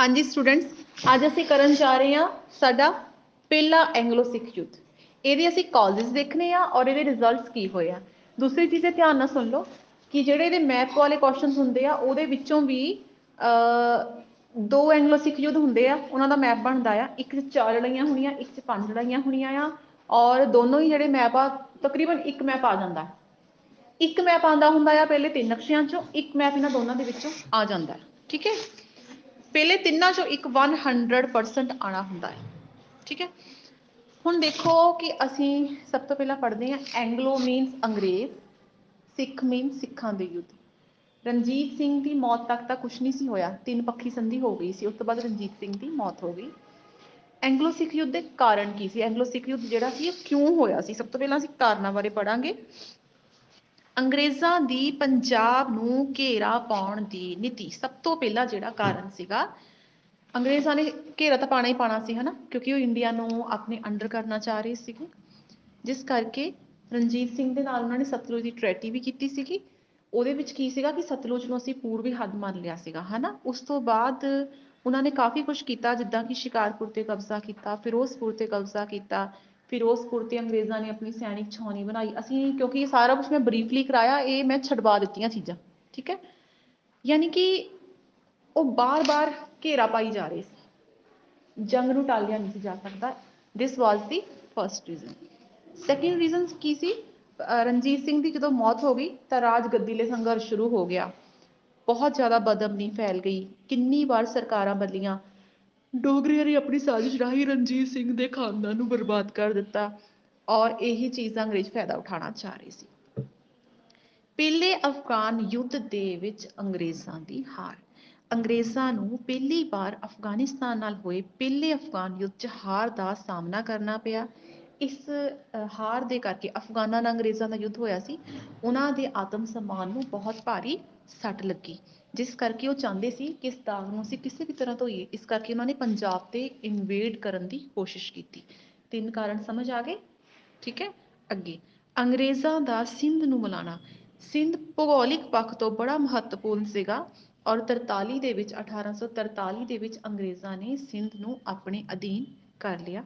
ਹਾਂਜੀ ਸਟੂਡੈਂਟਸ ਅੱਜ ਅਸੀਂ ਕਰਨ ਜਾ ਰਹੇ ਹਾਂ ਸਾਡਾ ਪਹਿਲਾ ਐਂਗਲੋ ਸਿੱਖ ਯੁੱਧ। ਇਹਦੇ ਅਸੀਂ ਕਾਜ਼ਸ ਦੇਖਣੇ ਆ ਔਰ ਇਹਦੇ ਰਿਜ਼ਲਟਸ ਕੀ ਹੋਏ ਆ। ਦੂਸਰੀ ਚੀਜ਼ ਇਹ ਧਿਆਨ ਨਾਲ ਸੁਣ ਲਓ ਕਿ ਜਿਹੜੇ ਇਹਦੇ ਮੈਪ ਵਾਲੇ ਕੁਐਸਚਨਸ ਹੁੰਦੇ ਆ, ਉਹਦੇ ਵਿੱਚੋਂ ਵੀ ਅ ਦੋ ਐਂਗਲੋ ਸਿੱਖ ਯੁੱਧ ਹੁੰਦੇ ਆ, ਉਹਨਾਂ ਦਾ ਮੈਪ ਬਣਦਾ ਆ। ਇੱਕ 'ਚ ਚਾਰ ਲੜਾਈਆਂ ਹੋਣੀਆਂ, ਇੱਕ 'ਚ ਪੰਜ ਲੜਾਈਆਂ ਹੋਣੀਆਂ ਆ ਔਰ ਦੋਨੋਂ ਹੀ ਜਿਹੜੇ ਮੈਪ ਆ, ਤਕਰੀਬਨ ਇੱਕ ਮੈਪ ਆ ਜਾਂਦਾ। ਇੱਕ ਮੈਪ ਆਉਂਦਾ ਹੁੰਦਾ ਆ ਪਹਿਲੇ ਤਿੰਨ ਨਕਸ਼ਿਆਂ ਚੋਂ, ਇੱਕ ਮੈਪ ਇਹਨਾਂ ਦੋਨਾਂ ਦੇ ਵਿੱਚੋਂ ਆ ਜਾਂਦਾ। ਹੈ ਠੀਕ ਹੈ? ਪਹਿਲੇ ਤਿੰਨਾਂ ਚੋਂ ਇੱਕ 100% ਆਣਾ ਹੁੰਦਾ ਹੈ। ਠੀਕ ਹੈ? ਹੁਣ ਦੇਖੋ ਕਿ ਅਸੀਂ ਸਭ ਤੋਂ ਪਹਿਲਾਂ ਪੜ੍ਹਦੇ ਹਾਂ ਐਂਗਲੋ ਮੀਨਸ ਅੰਗਰੇਜ਼ ਸਿੱਖ ਮੀਨ ਸਿੱਖਾਂ ਦੇ ਯੁੱਧ। ਰਣਜੀਤ ਸਿੰਘ ਦੀ ਮੌਤ ਤੱਕ ਤਾਂ ਕੁਝ ਨਹੀਂ ਸੀ ਹੋਇਆ। ਤਿੰਨ ਪੱਖੀ ਸੰਧੀ ਹੋ ਗਈ ਸੀ। ਉਸ ਤੋਂ ਬਾਅਦ ਰਣਜੀਤ ਸਿੰਘ ਦੀ ਮੌਤ ਹੋ ਗਈ। ਐਂਗਲੋ ਸਿੱਖ ਯੁੱਧ ਦੇ ਕਾਰਨ ਕੀ ਸੀ? ਐਂਗਲੋ ਸਿੱਖ ਯੁੱਧ ਜਿਹੜਾ ਸੀ, ਇਹ ਕਿਉਂ ਹੋਇਆ ਸੀ? ਸਭ ਤੋਂ ਪਹਿਲਾਂ ਅਸੀਂ ਕਾਰਨਾਂ ਬਾਰੇ ਪੜਾਂਗੇ ਅੰਗਰੇਜ਼ਾਂ ਦੀ ਪੰਜਾਬ ਨੂੰ ਘੇਰਾ ਪਾਉਣ ਦੀ ਨੀਤੀ ਸਭ ਤੋਂ ਪਹਿਲਾਂ ਜਿਹੜਾ ਕਾਰਨ ਸੀਗਾ, ਅੰਗਰੇਜ਼ਾਂ ਨੇ ਘੇਰਾ ਤਾਂ ਪਾਣਾ ਹੀ ਪਾਣਾ ਸੀ, ਹਨਾ? ਕਿਉਂਕਿ ਉਹ ਇੰਡੀਆ ਨੂੰ ਆਪਣੇ ਅੰਡਰ ਕਰਨਾ ਚਾਹ ਰਹੇ ਸੀਗੇ। ਜਿਸ ਕਰਕੇ ਰਣਜੀਤ ਸਿੰਘ ਦੇ ਨਾਲ ਉਹਨਾਂ ਨੇ ਸਤਲੁਜ ਦੀ ਟ੍ਰੈਟੀ ਵੀ ਕੀਤੀ ਸੀਗੀ। ਉਹਦੇ ਵਿੱਚ ਕੀ ਸੀਗਾ ਕਿ ਸਤਲੁਜ ਨੂੰ ਅਸੀਂ ਪੂਰਬੀ ਹੱਦ ਮੰਨ ਲਿਆ ਸੀਗਾ, ਹਨਾ? ਉਸ ਤੋਂ ਬਾਅਦ ਉਹਨਾਂ ਨੇ ਕਾਫੀ ਕੁਝ ਕੀਤਾ, ਜਿੱਦਾਂ ਕਿ ਸ਼ਿਕਾਰਪੁਰ ਤੇ ਕਬਜ਼ਾ ਕੀਤਾ, ਫਿਰੋਜ਼ਪੁਰ ਤੇ ਕਬਜ਼ਾ ਕੀਤਾ ਫਿਰੋਜ਼ਪੁਰ ਤੇ ਅੰਗਰੇਜ਼ਾਂ ਨੇ ਆਪਣੀ ਸੈਨਿਕ ਛਾਉਣੀ ਬਣਾਈ। ਅਸੀਂ ਕਿਉਂਕਿ ਇਹ ਸਾਰਾ ਕੁਝ ਮੈਂ ਬਰੀਫਲੀ ਕਰਾਇਆ, ਇਹ ਮੈਂ ਛਡਵਾ ਦਿੱਤੀਆਂ ਚੀਜ਼ਾਂ, ਠੀਕ ਹੈ? ਯਾਨੀ ਕਿ ਉਹ ਬਾਰ-ਬਾਰ ਘੇਰਾ ਪਾਈ ਜਾ ਰਹੇ ਸੀ। ਜੰਗ ਨੂੰ ਟਾਲਿਆ ਨਹੀਂ ਸੀ ਜਾ ਸਕਦਾ। This was the first reason second reason ਕੀ ਸੀ? ਅਹ ਰਣਜੀਤ ਸਿੰਘ ਦੀ ਜਦੋਂ ਮੌਤ ਹੋ ਗਈ, ਤਾਂ ਰਾਜ ਗੱਦੀ ਲਈ ਸੰਘਰਸ਼ ਸ਼ੁਰੂ ਹੋ ਗਿਆ। ਬਹੁਤ ਜ਼ਿਆਦਾ ਬਦਅਮਨੀ ਫੈਲ ਗਈ। ਕਿੰਨੀ ਵਾਰ ਸਰਕਾਰਾਂ ਬਦਲੀਆਂ ਡੋਗਰਿਆਂ ਨੇ ਆਪਣੀ ਸਾਜ਼ਿਸ਼ ਰਾਹੀਂ ਰਣਜੀਤ ਸਿੰਘ ਦੇ ਖਾਨਦਾਨ ਨੂੰ ਬਰਬਾਦ ਕਰ ਦਿੱਤਾ ਔਰ ਇਹੀ ਚੀਜ਼ ਦਾ ਅੰਗਰੇਜ਼ ਫਾਇਦਾ ਉਠਾਉਣਾ ਚਾਹ ਰਹੇ ਸੀ। ਪਹਿਲੇ ਅਫਗਾਨ ਯੁੱਧ ਦੇ ਵਿੱਚ ਅੰਗਰੇਜ਼ਾਂ ਦੀ ਹਾਰ। ਅੰਗਰੇਜ਼ਾਂ ਨੂੰ ਪਹਿਲੀ ਵਾਰ ਅਫਗਾਨਿਸਤਾਨ ਨਾਲ ਹੋਏ ਪਹਿਲੇ ਅਫਗਾਨ ਯੁੱਧ 'ਚ ਹਾਰ ਦਾ ਸਾਹਮਣਾ ਕਰਨਾ ਪਿਆ। ਇਸ ਅ, ਹਾਰ ਦੇ ਕਰਕੇ ਅਫਗਾਨਾਂ ਨਾਲ ਅੰਗਰੇਜ਼ਾਂ ਦਾ ਯੁੱਧ ਹੋਇਆ ਸੀ ਉਹਨਾਂ ਦੇ ਆਤਮ ਸਨਮਾਨ ਨੂੰ ਬਹੁਤ ਭਾਰੀ ਸੱਟ ਲੱਗੀ ਜਿਸ ਕਰਕੇ ਉਹ ਚਾਹੁੰਦੇ ਸੀ ਕਿ ਇਸ ਦਾਗ ਨੂੰ ਅਸੀਂ ਕਿਸੇ ਵੀ ਤਰ੍ਹਾਂ ਧੋਈਏ ਇਸ ਕਰਕੇ ਉਹਨਾਂ ਨੇ ਪੰਜਾਬ ਤੇ ਇਨਵੇਡ ਕਰਨ ਦੀ ਕੋਸ਼ਿਸ਼ ਕੀਤੀ। ਤਿੰਨ ਕਾਰਨ ਸਮਝ ਆ ਗਏ? ਠੀਕ ਹੈ? ਅੱਗੇ ਅੰਗਰੇਜ਼ਾਂ ਦਾ ਸਿੰਧ ਨੂੰ ਮਿਲਾਣਾ ਸਿੰਧ ਭੂਗੋਲਿਕ ਪੱਖ ਤੋਂ ਬੜਾ ਮਹੱਤਵਪੂਰਨ ਸੀਗਾ ਔਰ 43 ਦੇ ਵਿੱਚ 1843 ਦੇ ਵਿੱਚ ਅੰਗਰੇਜ਼ਾਂ ਨੇ ਸਿੰਧ ਨੂੰ ਆਪਣੇ ਅਧੀਨ ਕਰ ਲਿਆ।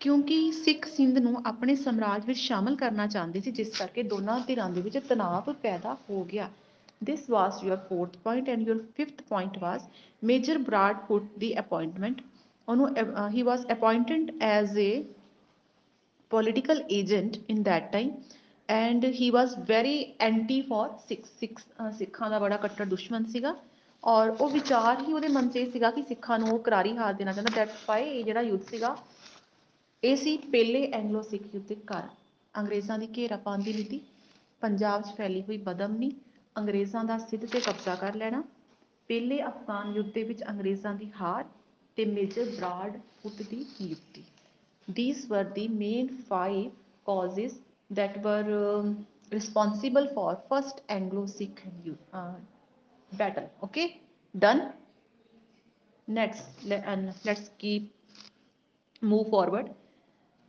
ਕਿਉਂਕਿ ਸਿੱਖ ਸਿੰਧ ਨੂੰ ਆਪਣੇ ਸਾਮਰਾਜ ਵਿੱਚ ਸ਼ਾਮਲ ਕਰਨਾ ਚਾਹੁੰਦੇ ਸੀ ਜਿਸ ਕਰਕੇ ਦੋਨਾਂ ਧਿਰਾਂ ਦੇ ਵਿੱਚ ਤਣਾਅ ਪੈਦਾ ਹੋ ਗਿਆ this was your fourth point and your fifth point was major bradford the appointment ਉਹਨੂੰ uh, he was appointed as a political agent in that time and he was very anti for Sikhs Sikhs ਅਹ ਸਿੱਖਾਂ ਦਾ ਬੜਾ ਕੱਟੜ ਦੁਸ਼ਮਣ ਸੀਗਾ ਔਰ ਉਹ ਵਿਚਾਰ ਹੀ ਉਹਦੇ ਮਨ 'ਚ ਇਹ ਸੀਗਾ ਕਿ ਸਿੱਖਾਂ ਨੂੰ ਉਹ ਕਰਾਰੀ ਹਾਰ ਦੇਣਾ ਚਾਹੁੰਦਾ ਦੈਟਸ ਵਾਈ ਇਹ ਜਿਹੜਾ ਯੁੱਧ ਸੀਗਾ ਇਹ ਸੀ ਪਹਿਲੇ ਐਂਗਲੋ ਸਿੱਖ ਯੁੱਧ ਦੇ ਕਾਰਨ ਅੰਗਰੇਜ਼ਾਂ ਦੀ ਘੇਰਾ ਪਾਉਣ ਦੀ ਨੀਤੀ ਪੰਜਾਬ 'ਚ ਫੈਲੀ ਹੋਈ ਬਦਅਮਨੀ ਅੰਗਰੇਜ਼ਾਂ ਦਾ ਸਿੱਧ ਤੇ ਕਬਜ਼ਾ ਕਰ ਲੈਣਾ ਪਹਿਲੇ ਅਫਗਾਨ ਯੁੱਧ ਦੇ ਵਿੱਚ ਅੰਗਰੇਜ਼ਾਂ ਦੀ ਹਾਰ ਤੇ ਮੇਜਰ ਬਰਾਡ ਫੁੱਟ ਦੀ ਨਿਯੁਕਤੀ These were the main five causes that were um, responsible for first Anglo-Sikh uh, battle. Okay, done. Next, le- and let's keep move forward.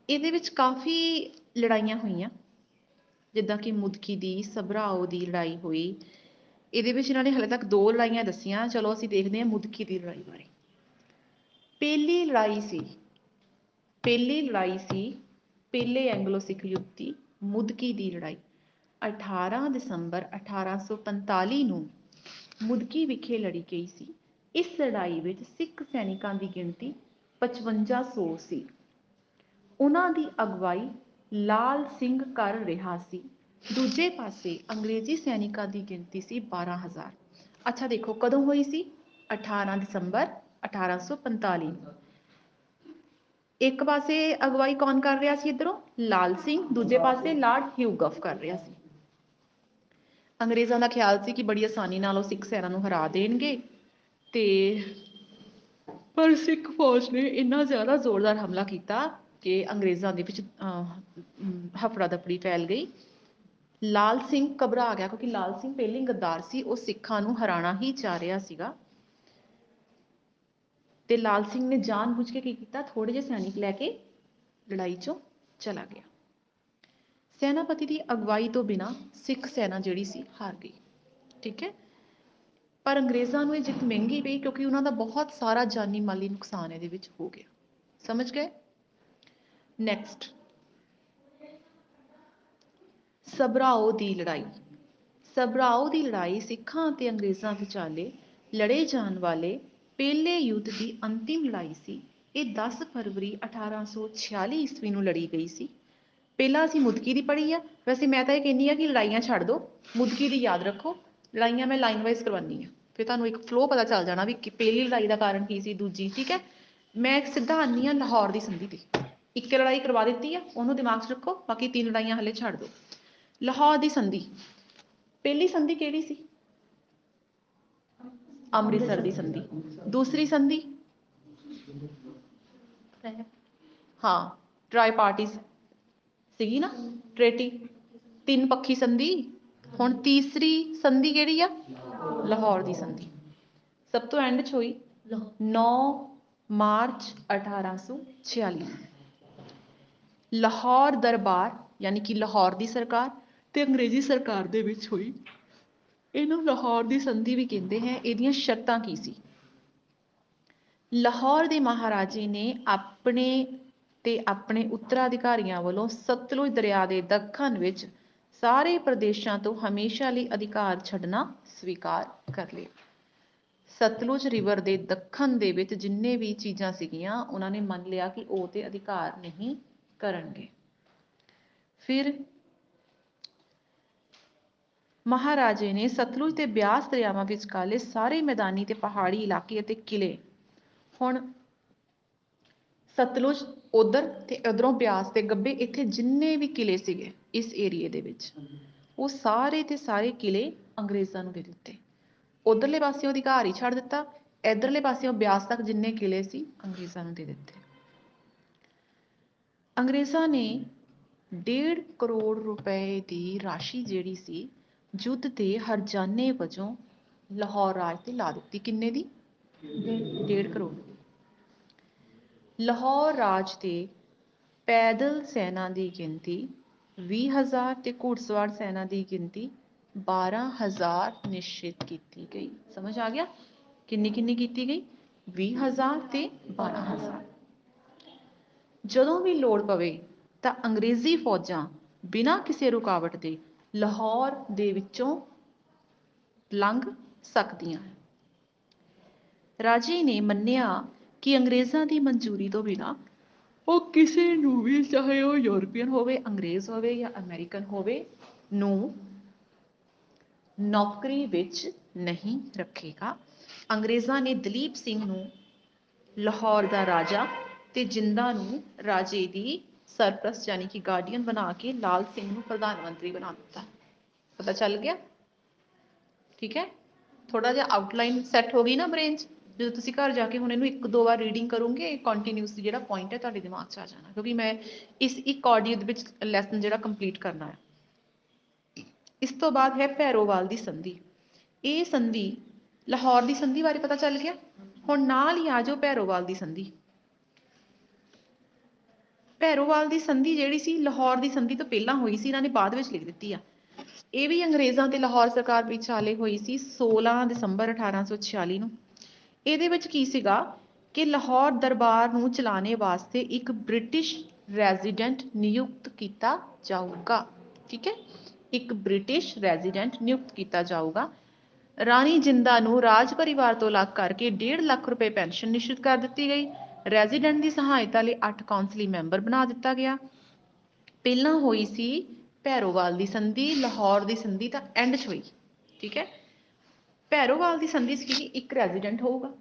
ਇਹਦੇ ਵਿੱਚ ਕਾਫੀ ਲੜਾਈਆਂ ਹੋਈਆਂ। ਜਿੱਦਾਂ ਕਿ ਮੁਦਕੀ ਦੀ, ਸਭਰਾਓ ਦੀ ਲੜਾਈ ਹੋਈ। ਇਹਦੇ ਵਿੱਚ ਇਹਨਾਂ ਨੇ ਹਲੇ ਤੱਕ ਦੋ ਲੜਾਈਆਂ ਦੱਸੀਆਂ। ਚਲੋ ਅਸੀਂ ਦੇਖਦੇ ਹਾਂ ਮੁਦਕੀ ਦੀ ਲੜਾਈ ਬਾਰੇ। ਪਹਿਲੀ ਲੜਾਈ ਸੀ, ਪਹਿਲੀ ਲੜਾਈ ਸੀ ਪਹਿਲੇ ਐਂਗਲੋ ਸਿੱਖ ਯੁੱਧ ਦੀ ਮੁਦਕੀ ਦੀ ਲੜਾਈ। 18 ਦਸੰਬਰ 1845 ਨੂੰ ਮੁਦਕੀ ਵਿਖੇ ਲੜੀ ਗਈ ਸੀ। ਇਸ ਲੜਾਈ ਵਿੱਚ ਸਿੱਖ ਸੈਨਿਕਾਂ ਦੀ ਗਿਣਤੀ 5500 ਸੀ। ਉਹਨਾਂ ਦੀ ਅਗਵਾਈ ਲਾਲ ਸਿੰਘ ਕਰ ਰਿਹਾ ਸੀ। ਦੂਜੇ ਪਾਸੇ ਅੰਗਰੇਜ਼ੀ ਸੈਨਿਕਾਂ ਦੀ ਗਿਣਤੀ ਸੀ 12000 ਅੱਛਾ, ਦੇਖੋ ਕਦੋਂ ਹੋਈ ਸੀ? 18 ਦਸੰਬਰ 1845 ਨੂੰ। ਇੱਕ ਪਾਸੇ ਅਗਵਾਈ ਕੌਣ ਕਰ ਰਿਹਾ ਸੀ ਇਧਰੋਂ? ਲਾਲ ਸਿੰਘ, ਦੂਜੇ ਪਾਸੇ ਲਾਰਡ ਹਿਊਗਫ ਕਰ ਰਿਹਾ ਸੀ। ਅੰਗਰੇਜ਼ਾਂ ਦਾ ਖਿਆਲ ਸੀ ਕਿ ਬੜੀ ਆਸਾਨੀ ਨਾਲ ਉਹ ਸਿੱਖ ਸੈਨਾ ਨੂੰ ਹਰਾ ਦੇਣਗੇ। ਤੇ ਪਰ ਸਿੱਖ ਫੌਜ ਨੇ ਇੰਨਾ ਜ਼ਿਆਦਾ ਜ਼ੋਰਦਾਰ ਹਮਲਾ ਕੀਤਾ ਕਿ ਅੰਗਰੇਜ਼ਾਂ ਦੇ ਵਿੱਚ ਹਫੜਾ ਦਫੜੀ ਫੈਲ ਗਈ। ਲਾਲ ਸਿੰਘ ਘਬਰਾ ਗਿਆ ਕਿਉਂਕਿ ਲਾਲ ਸਿੰਘ ਪਹਿਲੇ ਹੀ ਗੱਦਾਰ ਸੀ, ਉਹ ਸਿੱਖਾਂ ਨੂੰ ਹਰਾਣਾ ਹੀ ਚਾਹ ਰਿਹਾ ਸੀਗਾ। ਤੇ ਲਾਲ ਸਿੰਘ ਨੇ ਜਾਣਬੁੱਝ ਕੇ ਕੀ ਕੀਤਾ? ਥੋੜੇ ਜਿਹੇ ਸੈਨਿਕ ਲੈ ਕੇ ਲੜਾਈ 'ਚੋਂ ਚਲਾ ਗਿਆ। ਸੈਨਾਪਤੀ ਦੀ ਅਗਵਾਈ ਤੋਂ ਬਿਨਾ ਸਿੱਖ ਸੈਨਾ ਜਿਹੜੀ ਸੀ, ਹਾਰ ਗਈ। ਠੀਕ ਹੈ? ਪਰ ਅੰਗਰੇਜ਼ਾਂ ਨੂੰ ਇਹ ਜਿੱਤ ਮਹਿੰਗੀ ਪਈ ਕਿਉਂਕਿ ਉਹਨਾਂ ਦਾ ਬਹੁਤ ਸਾਰਾ ਜਾਨੀ ਮਾਲੀ ਨੁਕਸਾਨ ਇਹਦੇ ਵਿੱਚ ਹੋ ਗਿਆ। ਸਮਝ ਗਏ? ਨੈਕਸਟ ਸਬਰਾਓ ਦੀ ਲੜਾਈ। ਸਬਰਾਓ ਦੀ ਲੜਾਈ ਸਿੱਖਾਂ ਅਤੇ ਅੰਗਰੇਜ਼ਾਂ ਵਿਚਾਲੇ ਲੜੇ ਜਾਣ ਵਾਲੇ ਪਹਿਲੇ ਯੁੱਧ ਦੀ ਅੰਤਿਮ ਲੜਾਈ ਸੀ। ਇਹ 10 ਫਰਵਰੀ 1846 ਈਸਵੀ ਨੂੰ ਲੜੀ ਗਈ ਸੀ। ਪਹਿਲਾਂ ਅਸੀਂ ਮੁਦਕੀ ਦੀ ਪੜ੍ਹੀ ਆ। ਵੈਸੇ ਮੈਂ ਤਾਂ ਇਹ ਕਹਿੰਦੀ ਆ ਕਿ ਲੜਾਈਆਂ ਛੱਡ ਦਿਓ ਮੁਦਕੀ ਦੀ ਯਾਦ ਰੱਖੋ। ਲੜਾਈਆਂ ਮੈਂ ਲਾਈਨ ਵਾਈਜ਼ ਕਰਵਾਨੀ ਆ। ਫਿਰ ਤੁਹਾਨੂੰ ਇੱਕ ਫਲੋ ਪਤਾ ਚੱਲ ਜਾਣਾ ਵੀ ਕਿ ਪਹਿਲੀ ਲੜਾਈ ਦਾ ਕਾਰਨ ਕੀ ਸੀ, ਦੂਜੀ, ਠੀਕ ਹੈ? ਮੈਂ ਸਿੱਧਾ ਆਨੀ ਆ ਲਾਹੌਰ ਦੀ ਸੰਧੀ ਤੇ। ਇੱਕ ਲੜਾਈ ਕਰਵਾ ਦਿੱਤੀ ਆ, ਉਹਨੂੰ ਦਿਮਾਗ 'ਚ ਰੱਖੋ, ਬਾਕੀ ਤਿੰਨ ਲੜਾਈਆਂ ਹਲੇ ਛੱਡ ਦਿਓ। ਲਾਹੌਰ ਦੀ ਸੰਧੀ, ਪਹਿਲੀ ਸੰਧੀ ਕਿਹੜੀ ਸੀ? ਅੰਮ੍ਰਿਤਸਰ ਦੀ ਸੰਧੀ। ਦੂਸਰੀ ਸੰਧੀ? ਹਾਂ ਟ੍ਰਾਈ ਪਾਰਟੀਜ਼ ਸੀਗੀ ਨਾ ਟ੍ਰੇਟੀ ਤਿੰਨ ਪੱਖੀ ਸੰਧੀ, ਹੁਣ ਤੀਸਰੀ ਸੰਧੀ ਕਿਹੜੀ ਆ? ਲਾਹੌਰ ਦੀ ਸੰਧੀ। ਸਭ ਤੋਂ ਐਂਡ 'ਚ ਹੋਈ 9 ਮਾਰਚ 1846 ਲਾਹੌਰ ਦਰਬਾਰ, ਯਾਨੀ ਕਿ ਲਾਹੌਰ ਦੀ ਸਰਕਾਰ ਤੇ ਅੰਗਰੇਜ਼ੀ ਸਰਕਾਰ ਦੇ ਵਿੱਚ ਹੋਈ। ਇਹਨੂੰ ਲਾਹੌਰ ਦੀ ਸੰਧੀ ਵੀ ਕਹਿੰਦੇ ਹੈ। ਇਹਦੀਆਂ ਸ਼ਰਤਾਂ ਕੀ ਸੀ? ਲਾਹੌਰ ਦੇ ਮਹਾਰਾਜੇ ਨੇ ਆਪਣੇ ਤੇ ਆਪਣੇ ਉੱਤਰਾਧਿਕਾਰੀਆਂ ਵੱਲੋਂ ਸਤਲੁਜ ਦਰਿਆ ਦੇ ਦੱਖਣ ਵਿੱਚ ਸਾਰੇ ਪ੍ਰਦੇਸ਼ਾਂ ਤੋਂ ਹਮੇਸ਼ਾ ਲਈ ਅਧਿਕਾਰ ਛੱਡਣਾ ਸਵੀਕਾਰ ਕਰ ਲਿਆ। ਸਤਲੁਜ ਰਿਵਰ ਦੇ ਦੱਖਣ ਦੇ ਵਿੱਚ ਜਿੰਨੇ ਵੀ ਚੀਜ਼ਾਂ ਸੀਗੀਆਂ, ਉਹਨਾਂ ਨੇ ਮੰਨ ਲਿਆ ਕਿ ਉਹ ਤੇ ਅਧਿਕਾਰ ਨਹੀਂ ਕਰਨਗੇ। ਫਿਰ ਮਹਾਰਾਜੇ ਨੇ ਸਤਲੁਜ ਤੇ ਬਿਆਸ ਦਰਿਆਵਾਂ ਵਿਚਕਾਲੇ ਸਾਰੇ ਮੈਦਾਨੀ ਤੇ ਪਹਾੜੀ ਇਲਾਕੇ ਅਤੇ ਕਿਲੇ। ਹੁਣ ਸਤਲੁਜ ਉਧਰ ਤੇ ਉਧਰੋਂ ਬਿਆਸ ਤੇ ਗੱਬੇ ਇੱਥੇ ਜਿੰਨੇ ਵੀ ਕਿਲੇ ਸੀਗੇ ਇਸ ਏਰੀਏ ਦੇ ਵਿੱਚ, ਉਹ ਸਾਰੇ ਤੇ ਸਾਰੇ ਕਿਲੇ ਅੰਗਰੇਜ਼ਾਂ ਨੂੰ ਦੇ ਦਿੱਤੇ। ਉਧਰਲੇ ਪਾਸਿਓਂ ਅਧਿਕਾਰ ਹੀ ਛੱਡ ਦਿੱਤਾ, ਇਧਰਲੇ ਪਾਸਿਓਂ ਬਿਆਸ ਤੱਕ ਜਿੰਨੇ ਕਿਲੇ ਸੀ ਅੰਗਰੇਜ਼ਾਂ ਨੂੰ ਦੇ ਦਿੱਤੇ। ਅੰਗਰੇਜ਼ਾਂ ਨੇ 1.5 ਕਰੋੜ ਰੁਪਏ ਦੀ ਰਾਸ਼ੀ ਜਿਹੜੀ ਸੀ ਯੁੱਧ ਦੇ ਹਰਜਾਨੇ ਵਜੋਂ ਲਾਹੌਰ ਰਾਜ ਤੇ ਲਾ ਦਿੱਤੀ ਕਿੰਨੇ ਦੀ 1.5 ਕਰੋੜ ਲਾਹੌਰ ਰਾਜ ਤੇ ਪੈਦਲ ਸੈਨਾ ਦੀ ਗਿਣਤੀ 20000 ਤੇ ਘੋੜਸਵਾਰ ਸੈਨਾ ਦੀ ਗਿਣਤੀ 12000 ਨਿਸ਼ਚਿਤ ਕੀਤੀ ਗਈ ਸਮਝ ਆ ਗਿਆ ਕਿੰਨੀ ਕਿੰਨੀ ਕੀਤੀ ਗਈ 20000 ਤੇ 12000 ਜਦੋਂ ਵੀ ਲੋੜ ਪਵੇ ਤਾਂ ਅੰਗਰੇਜ਼ੀ ਫੌਜਾਂ ਬਿਨਾਂ ਕਿਸੇ ਰੁਕਾਵਟ ਦੇ ਲਾਹੌਰ ਦੇ ਵਿੱਚੋਂ ਲੰਘ ਸਕਦੀਆਂ ਹਨ। ਰਾਜੇ ਨੇ ਮੰਨਿਆ ਕਿ ਅੰਗਰੇਜ਼ਾਂ ਦੀ ਮਨਜ਼ੂਰੀ ਤੋਂ ਬਿਨਾਂ ਉਹ ਕਿਸੇ ਨੂੰ ਵੀ ਚਾਹੇ ਉਹ ਯੂਰਪੀਅਨ ਹੋਵੇ, ਅੰਗਰੇਜ਼ ਹੋਵੇ ਜਾਂ ਅਮਰੀਕਨ ਹੋਵੇ, ਨੂੰ ਨੌਕਰੀ ਵਿੱਚ ਨਹੀਂ ਰੱਖੇਗਾ। ਅੰਗਰੇਜ਼ਾਂ ਨੇ ਦਲੀਪ ਸਿੰਘ ਨੂੰ ਲਾਹੌਰ ਦਾ ਰਾਜਾ ਤੇ ਜਿੰਦਾ ਨੂੰ ਰਾਜੇ ਦੀ ਸਰਪ੍ਰਸਤ ਯਾਨੀ ਕਿ ਗਾਰਡੀਅਨ ਬਣਾ ਕੇ ਲਾਲ ਸਿੰਘ ਨੂੰ ਪ੍ਰਧਾਨ ਮੰਤਰੀ ਬਣਾ ਦਿੱਤਾ। ਪਤਾ ਚੱਲ ਗਿਆ? ਠੀਕ ਹੈ? ਥੋੜਾ ਜਿਹਾ ਆਊਟਲਾਈਨ ਸੈੱਟ ਹੋ ਗਈ ਨਾ ਬ੍ਰੇਨ 'ਚ ਜਦੋਂ ਤੁਸੀਂ ਘਰ ਜਾ ਕੇ ਹੁਣ ਇਹਨੂੰ ਇੱਕ ਦੋ ਵਾਰ ਰੀਡਿੰਗ ਕਰੋਗੇ ਕੰਟੀਨਿਊਸਲੀ ਜਿਹੜਾ ਪੁਆਇੰਟ ਹੈ ਤੁਹਾਡੇ ਦਿਮਾਗ 'ਚ ਆ ਜਾਣਾ। ਕਿਉਂਕਿ ਮੈਂ ਇਸ ਇੱਕ ਆਡੀਓ ਦੇ ਵਿੱਚ ਲੈਸਨ ਜਿਹੜਾ ਕੰਪਲੀਟ ਕਰਨਾ ਹੈ। ਇਸ ਤੋਂ ਬਾਅਦ ਹੈ ਭੈਰੋਵਾਲ ਦੀ ਸੰਧੀ। ਇਹ ਸੰਧੀ ਲਾਹੌਰ ਦੀ ਸੰਧੀ ਬਾਰੇ ਪਤਾ ਚੱਲ ਗਿਆ? ਹੁਣ ਨਾਲ ਹੀ ਆ ਜਾਓ ਭੈਰੋਵਾਲ ਦੀ ਸੰਧੀ। ਭੈਰੋਵਾਲ ਦੀ ਸੰਧੀ ਜਿਹੜੀ ਸੀ, ਲਾਹੌਰ ਦੀ ਸੰਧੀ ਤੋਂ ਪਹਿਲਾਂ ਹੋਈ ਸੀ, ਇਹਨਾਂ ਨੇ ਬਾਅਦ ਵਿੱਚ ਲਿਖ ਦਿੱਤੀ ਆ। ਇਹ ਵੀ ਅੰਗਰੇਜ਼ਾਂ ਤੇ ਲਾਹੌਰ ਸਰਕਾਰ ਵਿਚਾਲੇ ਹੋਈ ਸੀ 16 ਦਸੰਬਰ 1846 ਨੂੰ। ਇਹਦੇ ਵਿੱਚ ਕੀ ਸੀਗਾ ਕਿ ਲਾਹੌਰ ਦਰਬਾਰ ਨੂੰ ਚਲਾਣੇ ਵਾਸਤੇ ਇੱਕ ਬ੍ਰਿਟਿਸ਼ ਰੈਜ਼ੀਡੈਂਟ ਨਿਯੁਕਤ ਕੀਤਾ ਜਾਊਗਾ। ਠੀਕ ਹੈ? ਇੱਕ ਬ੍ਰਿਟਿਸ਼ ਰੈਜ਼ੀਡੈਂਟ ਨਿਯੁਕਤ ਕੀਤਾ ਜਾਊਗਾ। ਰਾਣੀ ਜਿੰਦਾ ਨੂੰ ਰਾਜ ਪਰਿਵਾਰ ਤੋਂ ਅਲੱਗ ਕਰਕੇ 1.5 ਲੱਖ ਰੁਪਏ ਪੈਨਸ਼ਨ ਨਿਸ਼ਚਿਤ ਕਰ ਦਿੱਤੀ ਗਈ। ਰੈਜ਼ੀਡੈਂਟ ਦੀ ਸਹਾਇਤਾ ਲਈ 8 ਕੌਂਸਲੀ ਮੈਂਬਰ ਬਣਾ ਦਿੱਤਾ ਗਿਆ। ਪਹਿਲਾਂ ਹੋਈ ਸੀ ਭੈਰੋਵਾਲ ਦੀ ਸੰਧੀ, ਲਾਹੌਰ ਦੀ ਸੰਧੀ ਤਾਂ ਐਂਡ 'ਚ ਹੋਈ, ਠੀਕ ਹੈ? ਭੈਰੋਵਾਲ ਦੀ ਸੰਧੀ ਸੀ ਇੱਕ ਰੈਜ਼ੀਡੈਂਟ ਹੋਊਗਾ।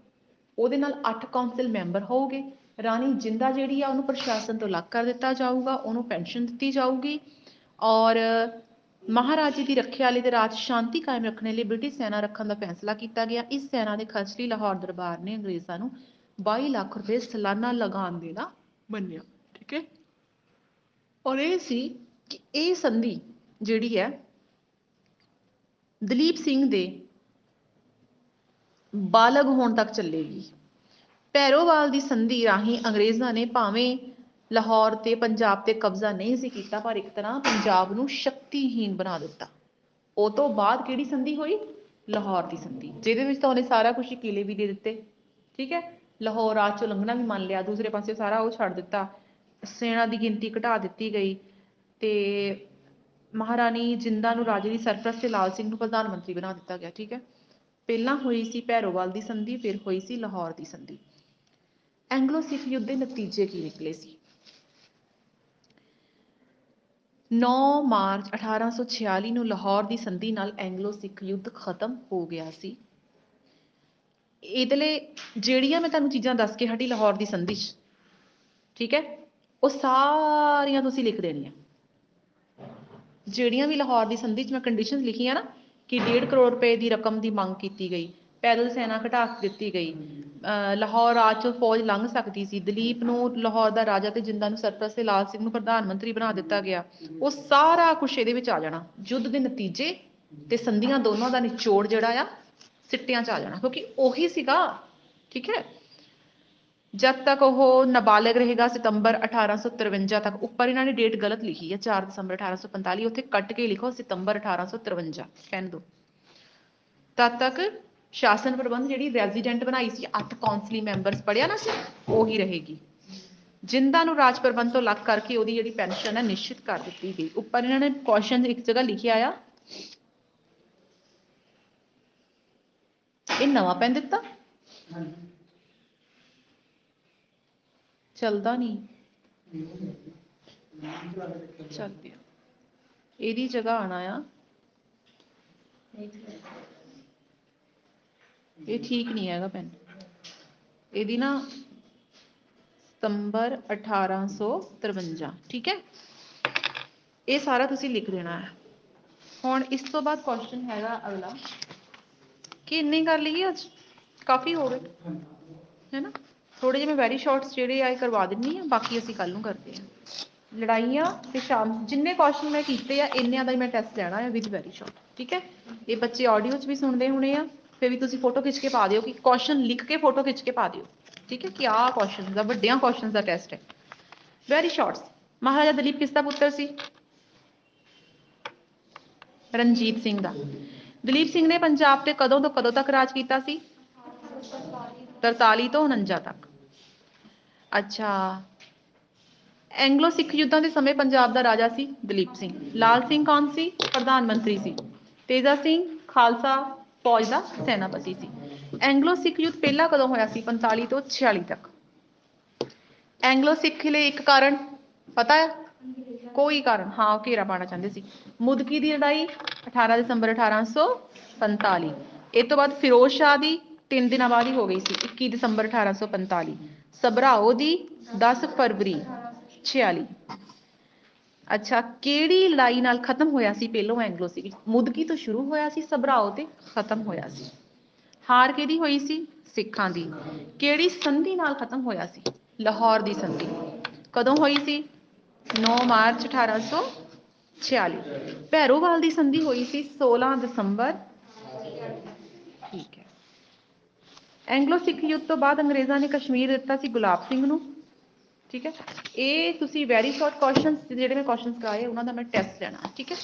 ਉਹਦੇ ਨਾਲ 8 ਕੌਂਸਲ ਮੈਂਬਰ ਹੋਊਗੇ। ਰਾਣੀ ਜਿੰਦਾ ਜਿਹੜੀ ਆ, ਉਹਨੂੰ ਪ੍ਰਸ਼ਾਸਨ ਤੋਂ ਅਲੱਗ ਕਰ ਦਿੱਤਾ ਜਾਊਗਾ, ਉਹਨੂੰ ਪੈਨਸ਼ਨ ਦਿੱਤੀ ਜਾਊਗੀ ਔਰ ਮਹਾਰਾਜੇ ਦੀ ਰੱਖਿਆ ਲਈ ਤੇ ਰਾਜ ਸ਼ਾਂਤੀ ਕਾਇਮ ਰੱਖਣ ਲਈ ਬ੍ਰਿਟਿਸ਼ ਸੈਨਾ ਰੱਖਣ ਦਾ ਫੈਸਲਾ ਕੀਤਾ ਗਿਆ। ਇਸ ਸੈਨਾ ਦੇ ਖਰਚ ਲਈ ਲਾਹੌਰ ਦਰਬਾਰ ਨੇ ਅੰਗਰੇਜ਼ਾਂ ਨੂੰ 22 ਲੱਖ ਰੁਪਏ ਸਾਲਾਨਾ ਲਗਾਨ ਦੇਣਾ ਮੰਨਿਆ, ਠੀਕ ਹੈ? ਔਰ ਇਹ ਸੀ ਕਿ ਇਹ ਸੰਧੀ ਜਿਹੜੀ ਹੈ, ਦਲੀਪ ਸਿੰਘ ਦੇ ਬਾਲਗ ਹੋਣ ਤੱਕ ਚੱਲੇਗੀ। ਪੈਰੋਵਾਲ ਦੀ ਸੰਧੀ ਰਾਹੀਂ ਅੰਗਰੇਜ਼ਾਂ ਨੇ ਭਾਵੇਂ ਲਾਹੌਰ ਤੇ ਪੰਜਾਬ ਤੇ ਕਬਜ਼ਾ ਨਹੀਂ ਸੀ ਕੀਤਾ, ਪਰ ਇੱਕ ਤਰ੍ਹਾਂ ਪੰਜਾਬ ਨੂੰ ਸ਼ਕਤੀਹੀਨ ਬਣਾ ਦਿੱਤਾ। ਉਹ ਤੋਂ ਬਾਅਦ ਕਿਹੜੀ ਸੰਧੀ ਹੋਈ? ਲਾਹੌਰ ਦੀ ਸੰਧੀ, ਜਿਹਦੇ ਵਿੱਚ ਤਾਂ ਉਹਨੇ ਸਾਰਾ ਕੁਝ ਕਿਲੇ ਵੀ ਦੇ ਦਿੱਤੇ, ਠੀਕ ਹੈ? ਲਾਹੌਰ ਰਾਜ ਚੋਂ ਲੰਘਣਾ ਵੀ ਮੰਨ ਲਿਆ, ਦੂਸਰੇ ਪਾਸੇ ਸਾਰਾ ਉਹ ਛੱਡ ਦਿੱਤਾ, ਸੈਨਾ ਦੀ ਗਿਣਤੀ ਘਟਾ ਦਿੱਤੀ ਗਈ ਤੇ ਮਹਾਰਾਣੀ ਜਿੰਦਾ ਨੂੰ ਰਾਜੇ ਦੀ ਸਰਪ੍ਰਸਤ ਤੇ ਲਾਲ ਸਿੰਘ ਨੂੰ ਪ੍ਰਧਾਨ ਮੰਤਰੀ ਬਣਾ ਦਿੱਤਾ ਗਿਆ, ਠੀਕ ਹੈ? ਪਹਿਲਾਂ ਹੋਈ ਸੀ ਭੈਰੋਵਾਲ ਦੀ ਸੰਧੀ, ਫਿਰ ਹੋਈ ਸੀ ਲਾਹੌਰ ਦੀ ਸੰਧੀ। ਐਂਗਲੋ ਸਿੱਖ ਯੁੱਧ ਦੇ ਨਤੀਜੇ ਕੀ ਨਿਕਲੇ ਸੀ? 9 ਮਾਰਚ 1846 ਨੂੰ ਲਾਹੌਰ ਦੀ ਸੰਧੀ ਨਾਲ ਐਂਗਲੋ ਸਿੱਖ ਯੁੱਧ ਖਤਮ ਹੋ ਗਿਆ ਸੀ। ਇਹਦੇ ਲਈ ਜਿਹੜੀਆਂ ਮੈਂ ਤੁਹਾਨੂੰ ਚੀਜ਼ਾਂ ਦੱਸ ਕੇ ਹਟੀ ਲਾਹੌਰ ਦੀ ਸੰਧੀ 'ਚ, ਠੀਕ ਹੈ? ਉਹ ਸਾਰੀਆਂ ਤੁਸੀਂ ਲਿਖ ਦੇਣੀਆਂ। ਜਿਹੜੀਆਂ ਵੀ ਲਾਹੌਰ ਦੀ ਸੰਧੀ 'ਚ ਮੈਂ ਕੰਡੀਸ਼ਨਸ ਲਿਖੀਆਂ ਨਾ ਕਿ 1.5 ਕਰੋੜ ਰੁਪਏ ਦੀ ਰਕਮ ਦੀ ਮੰਗ ਕੀਤੀ ਗਈ, ਪੈਦਲ ਸੈਨਾ ਘਟਾ ਦਿੱਤੀ ਗਈ, ਅਹ, ਲਾਹੌਰ ਰਾਜ ਚੋਂ ਫੌਜ ਲੰਘ ਸਕਦੀ ਸੀ, ਦਲੀਪ ਨੂੰ ਲਾਹੌਰ ਦਾ ਰਾਜਾ ਤੇ ਜਿੰਦਾ ਨੂੰ ਸਰਪ੍ਰਸਤ ਤੇ ਲਾਲ ਸਿੰਘ ਨੂੰ ਪ੍ਰਧਾਨ ਮੰਤਰੀ ਬਣਾ ਦਿੱਤਾ ਗਿਆ। ਉਹ ਸਾਰਾ ਕੁਝ ਇਹਦੇ ਵਿੱਚ ਆ ਜਾਣਾ। ਯੁੱਧ ਦੇ ਨਤੀਜੇ ਤੇ ਸੰਧੀਆਂ ਦੋਨੋਂ ਦਾ ਨਿਚੋੜ ਜਿਹੜਾ ਆ ਸਿੱਟਿਆਂ 'ਚ ਆ ਜਾਣਾ, ਕਿਉਂਕਿ ਉਹੀ ਸੀਗਾ, ਠੀਕ ਹੈ? ਜਦ ਤੱਕ ਉਹ ਨਾਬਾਲਗ ਰਹੇਗਾ ਸਤੰਬਰ 1853 ਤੱਕ, ਉੱਪਰ ਇਹਨਾਂ ਨੇ ਡੇਟ ਗਲਤ ਲਿਖੀ ਹੈ 4 ਦਸੰਬਰ 1845 ਉੱਥੇ ਕੱਟ ਕੇ ਲਿਖੋ ਸਤੰਬਰ 1853 ਕਹਿਣ ਦਿਓ ਤਦ ਤੱਕ ਸ਼ਾਸਨ ਪ੍ਰਬੰਧ ਜਿਹੜੀ ਰੈਜ਼ੀਡੈਂਟ ਬਣਾਈ ਸੀ, ਅੱਠ ਕੌਂਸਲੀ ਮੈਂਬਰਸ ਪੜਿਆ ਨਾ ਸੀ, ਉਹੀ ਰਹੇਗੀ। ਜਿੰਦਾਂ ਨੂੰ ਰਾਜ ਪ੍ਰਬੰਧ ਤੋਂ ਅਲੱਗ ਕਰਕੇ ਉਹਦੀ ਜਿਹੜੀ ਪੈਨਸ਼ਨ ਹੈ, ਨਿਸ਼ਚਿਤ ਕਰ ਦਿੱਤੀ ਗਈ। ਉੱਪਰ ਇਹਨਾਂ ਨੇ ਕੁਐਸਚਨ ਇੱਕ ਜਗ੍ਹਾ ਲਿਖਿਆ ਆ ਇਹ ਨਵਾਂ ਪੈਨ ਦਿੱਤਾ ਚੱਲਦਾ ਨਹੀਂ ਚੱਲ ਪਿਆ ਇਹਦੀ ਜਗ੍ਹਾ ਆਣਾ ਆ ਇਹ ਠੀਕ ਨਹੀਂ ਹੈਗਾ ਪੈਨ ਇਹਦੀ ਨਾ ਸਤੰਬਰ 1853 ਠੀਕ ਹੈ ਇਹ ਸਾਰਾ ਤੁਸੀਂ ਲਿਖ ਦੇਣਾ ਹੈ ਹੁਣ ਇਸ ਤੋਂ ਬਾਅਦ ਕੁਐਸਚਨ ਹੈਗਾ ਅਗਲਾ ਕਿ ਇੰਨੇ ਕਰ ਲਈਏ ਅੱਜ ਕਾਫੀ ਹੋ ਗਏ ਹੈ ਨਾ ਥੋੜੇ ਜਿਹੇ ਮੈਂ ਵੈਰੀ ਸ਼ਾਰਟਸ ਜਿਹੜੇ ਆ ਇਹ ਕਰਵਾ ਦਿੰਨੀ ਆ ਬਾਕੀ ਅਸੀਂ ਕੱਲ ਨੂੰ ਕਰਦੇ ਆ ਲੜਾਈਆਂ ਤੇ ਸ਼ਾਮ ਜਿੰਨੇ ਕੁਐਸਚਨ ਮੈਂ ਕੀਤੇ ਆ ਇੰਨਿਆਂ ਦਾ ਹੀ ਮੈਂ ਟੈਸਟ ਲੈਣਾ ਹੈ ਵਿਦ ਵੈਰੀ ਸ਼ਾਰਟ ਠੀਕ ਹੈ ਇਹ ਬੱਚੇ ਆਡੀਓ 'ਚ ਵੀ ਸੁਣਦੇ ਹੋਣੇ ਆ ਫਿਰ ਵੀ ਤੁਸੀਂ ਫੋਟੋ ਖਿੱਚ ਕੇ ਪਾ ਦਿਓ ਕਿ ਕੁਐਸਚਨ ਲਿਖ ਕੇ ਫੋਟੋ ਖਿੱਚ ਕੇ ਪਾ ਦਿਓ ਠੀਕ ਹੈ ਕਿ ਆਹ ਕੁਐਸਚਨ ਦਾ ਵੱਡਿਆਂ ਕੁਐਸਚਨਸ ਦਾ ਟੈਸਟ ਹੈ ਵੈਰੀ ਸ਼ਾਰਟਸ ਮਹਾਰਾਜਾ ਦਲੀਪ ਕਿਸ ਦਾ ਪੁੱਤਰ ਸੀ ਰਣਜੀਤ ਸਿੰਘ ਦਾ ਦਲੀਪ ਸਿੰਘ ਨੇ ਪੰਜਾਬ ਤੇ ਕਦੋਂ ਤੋਂ ਕਦੋਂ ਤੱਕ ਰਾਜ ਕੀਤਾ ਸੀ? 43 ਤੋਂ 49 ਤੱਕ। ਅੱਛਾ। ਐਂਗਲੋ ਸਿੱਖ ਯੁੱਧਾਂ ਦੇ ਸਮੇਂ ਪੰਜਾਬ ਦਾ ਰਾਜਾ ਸੀ ਦਲੀਪ ਸਿੰਘ। ਲਾਲ ਸਿੰਘ ਕੌਣ ਸੀ? ਪ੍ਰਧਾਨ ਮੰਤਰੀ ਸੀ। ਤੇਜਾ ਸਿੰਘ ਖਾਲਸਾ ਫੌਜ ਦਾ ਸੈਨਾਪਤੀ ਸੀ। ਐਂਗਲੋ ਸਿੱਖ ਯੁੱਧ ਪਹਿਲਾ ਕਦੋਂ ਹੋਇਆ ਸੀ? 45 ਤੋਂ 46 ਤੱਕ। ਐਂਗਲੋ ਸਿੱਖ ਲਈ ਇੱਕ ਕਾਰਨ ਪਤਾ ਹੈ? ਕੋਈ ਕਾਰਨ, ਹਾਂ, ਉਹ ਘੇਰਾ ਪਾਣਾ ਚਾਹੁੰਦੇ ਸੀ। ਮੁਦਕੀ ਦੀ ਲੜਾਈ 18 ਦਸੰਬਰ 1845 ਇਹ ਤੋਂ ਬਾਅਦ ਫਿਰੋਜ਼ ਸ਼ਾਹ ਦੀ ਤਿੰਨ ਦਿਨਾਂ ਬਾਅਦ ਹੀ ਹੋ ਗਈ ਸੀ 21 ਦਸੰਬਰ 1845 ਸਭਰਾਓ ਦੀ 10 ਫਰਵਰੀ 46 ਅੱਛਾ, ਕਿਹੜੀ ਲੜਾਈ ਨਾਲ ਖਤਮ ਹੋਇਆ ਸੀ? ਪਹਿਲੋਂ ਐਂਗਲੋ ਸਿੱਖ ਮੁਦਕੀ ਤੋਂ ਸ਼ੁਰੂ ਹੋਇਆ ਸੀ, ਸਭਰਾਓ ਤੇ ਖਤਮ ਹੋਇਆ ਸੀ। ਹਾਰ ਕਿਹਦੀ ਹੋਈ ਸੀ? ਸਿੱਖਾਂ ਦੀ। ਕਿਹੜੀ ਸੰਧੀ ਨਾਲ ਖਤਮ ਹੋਇਆ ਸੀ? ਲਾਹੌਰ ਦੀ ਸੰਧੀ। ਕਦੋਂ ਹੋਈ ਸੀ? 9 ਮਾਰਚ 1846 ਭੈਰੋਵਾਲ ਦੀ ਸੰਧੀ ਹੋਈ ਸੀ 16 ਦਸੰਬਰ। ਠੀਕ ਹੈ। ਐਂਗਲੋ ਸਿੱਖ ਯੁੱਧ ਤੋਂ ਬਾਅਦ ਅੰਗਰੇਜ਼ਾਂ ਨੇ ਕਸ਼ਮੀਰ ਦਿੱਤਾ ਸੀ ਗੁਲਾਬ ਸਿੰਘ ਨੂੰ। ਠੀਕ ਹੈ। ਇਹ ਤੁਸੀਂ ਵੈਰੀ ਸ਼ਾਰਟ ਕੁਐਸਚਨਸ ਜਿਹੜੇ ਮੈਂ ਕੁਐਸਚਨਸ ਕਰਾਏ ਉਹਨਾਂ ਦਾ ਮੈਂ ਟੈਸਟ ਲੈਣਾ। ਠੀਕ ਹੈ।